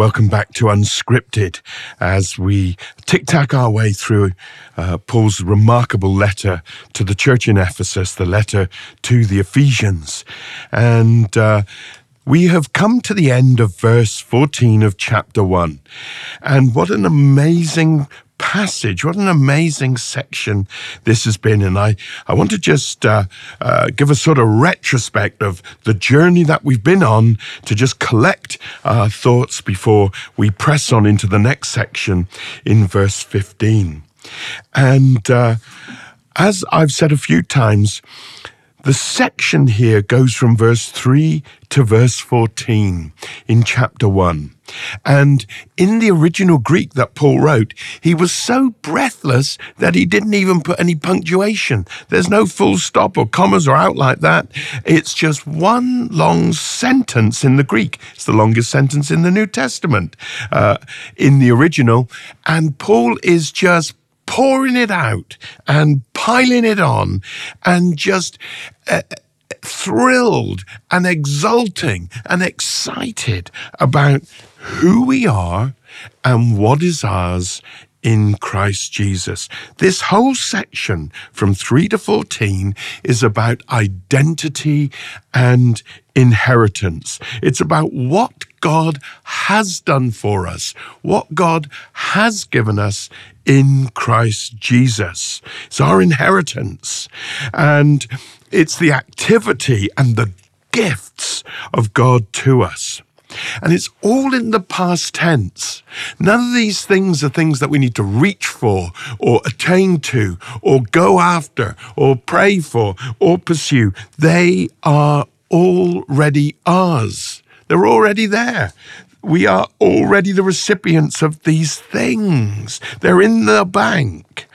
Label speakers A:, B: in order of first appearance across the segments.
A: Welcome back to Unscripted as we tic tac our way through uh, Paul's remarkable letter to the church in Ephesus, the letter to the Ephesians. And uh, we have come to the end of verse 14 of chapter 1. And what an amazing passage. What an amazing section this has been. And I, I want to just uh, uh, give a sort of retrospect of the journey that we've been on to just collect our thoughts before we press on into the next section in verse 15. And uh, as I've said a few times, the section here goes from verse 3 to verse 14 in chapter 1. And in the original Greek that Paul wrote, he was so breathless that he didn't even put any punctuation. There's no full stop or commas or out like that. It's just one long sentence in the Greek. It's the longest sentence in the New Testament uh, in the original. And Paul is just pouring it out and piling it on and just uh, thrilled and exulting and excited about who we are and what is ours in Christ Jesus. This whole section from 3 to 14 is about identity and inheritance. It's about what God has done for us, what God has given us in Christ Jesus. It's our inheritance. And it's the activity and the gifts of God to us. And it's all in the past tense. None of these things are things that we need to reach for or attain to or go after or pray for or pursue. They are already ours. They're already there. We are already the recipients of these things. They're in the bank.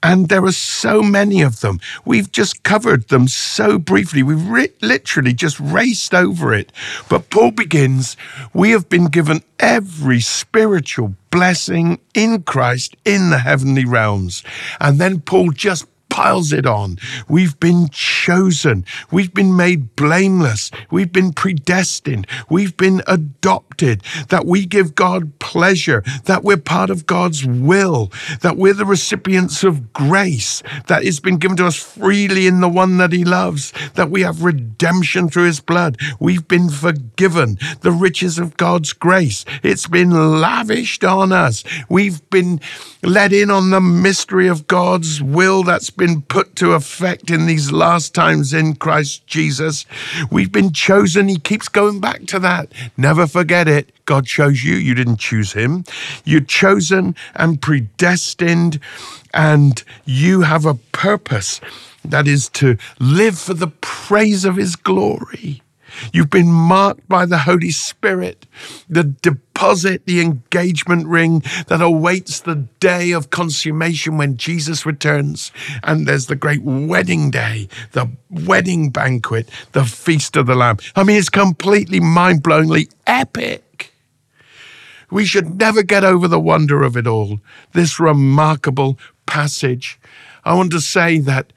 A: And there are so many of them. We've just covered them so briefly. We've ri- literally just raced over it. But Paul begins We have been given every spiritual blessing in Christ in the heavenly realms. And then Paul just piles it on. We've been chosen. We've been made blameless. We've been predestined. We've been adopted. That we give God pleasure. That we're part of God's will. That we're the recipients of grace that has been given to us freely in the one that He loves. That we have redemption through His blood. We've been forgiven. The riches of God's grace. It's been lavished on us. We've been let in on the mystery of God's will that's been put to effect in these last times in Christ Jesus. We've been chosen. He keeps going back to that. Never forget it. God chose you. You didn't choose him. You're chosen and predestined, and you have a purpose that is to live for the praise of his glory. You've been marked by the Holy Spirit, the deposit, the engagement ring that awaits the day of consummation when Jesus returns. And there's the great wedding day, the wedding banquet, the feast of the Lamb. I mean, it's completely mind blowingly epic. We should never get over the wonder of it all. This remarkable passage. I want to say that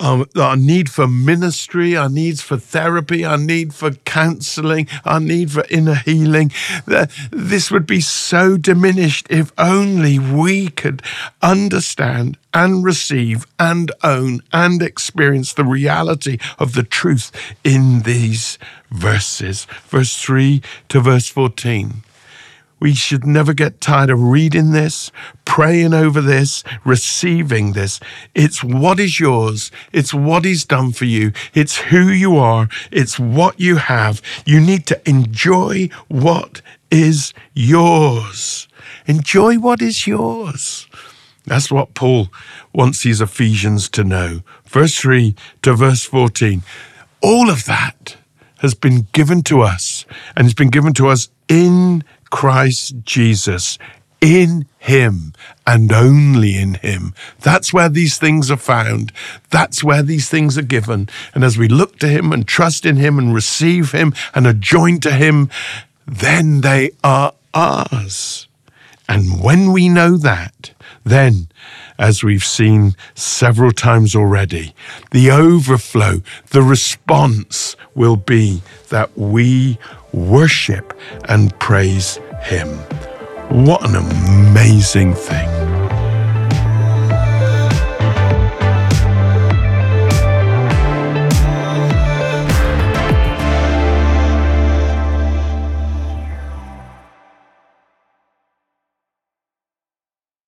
A: um, our need for ministry, our needs for therapy, our need for counseling, our need for inner healing. This would be so diminished if only we could understand and receive and own and experience the reality of the truth in these verses, verse 3 to verse 14. We should never get tired of reading this, praying over this, receiving this. It's what is yours. It's what He's done for you. It's who you are. It's what you have. You need to enjoy what is yours. Enjoy what is yours. That's what Paul wants these Ephesians to know. Verse 3 to verse 14. All of that has been given to us, and it's been given to us in Christ Jesus in Him and only in Him. That's where these things are found. That's where these things are given. And as we look to Him and trust in Him and receive Him and are joined to Him, then they are ours. And when we know that, then, as we've seen several times already, the overflow, the response will be that we worship and praise Him. What an amazing thing!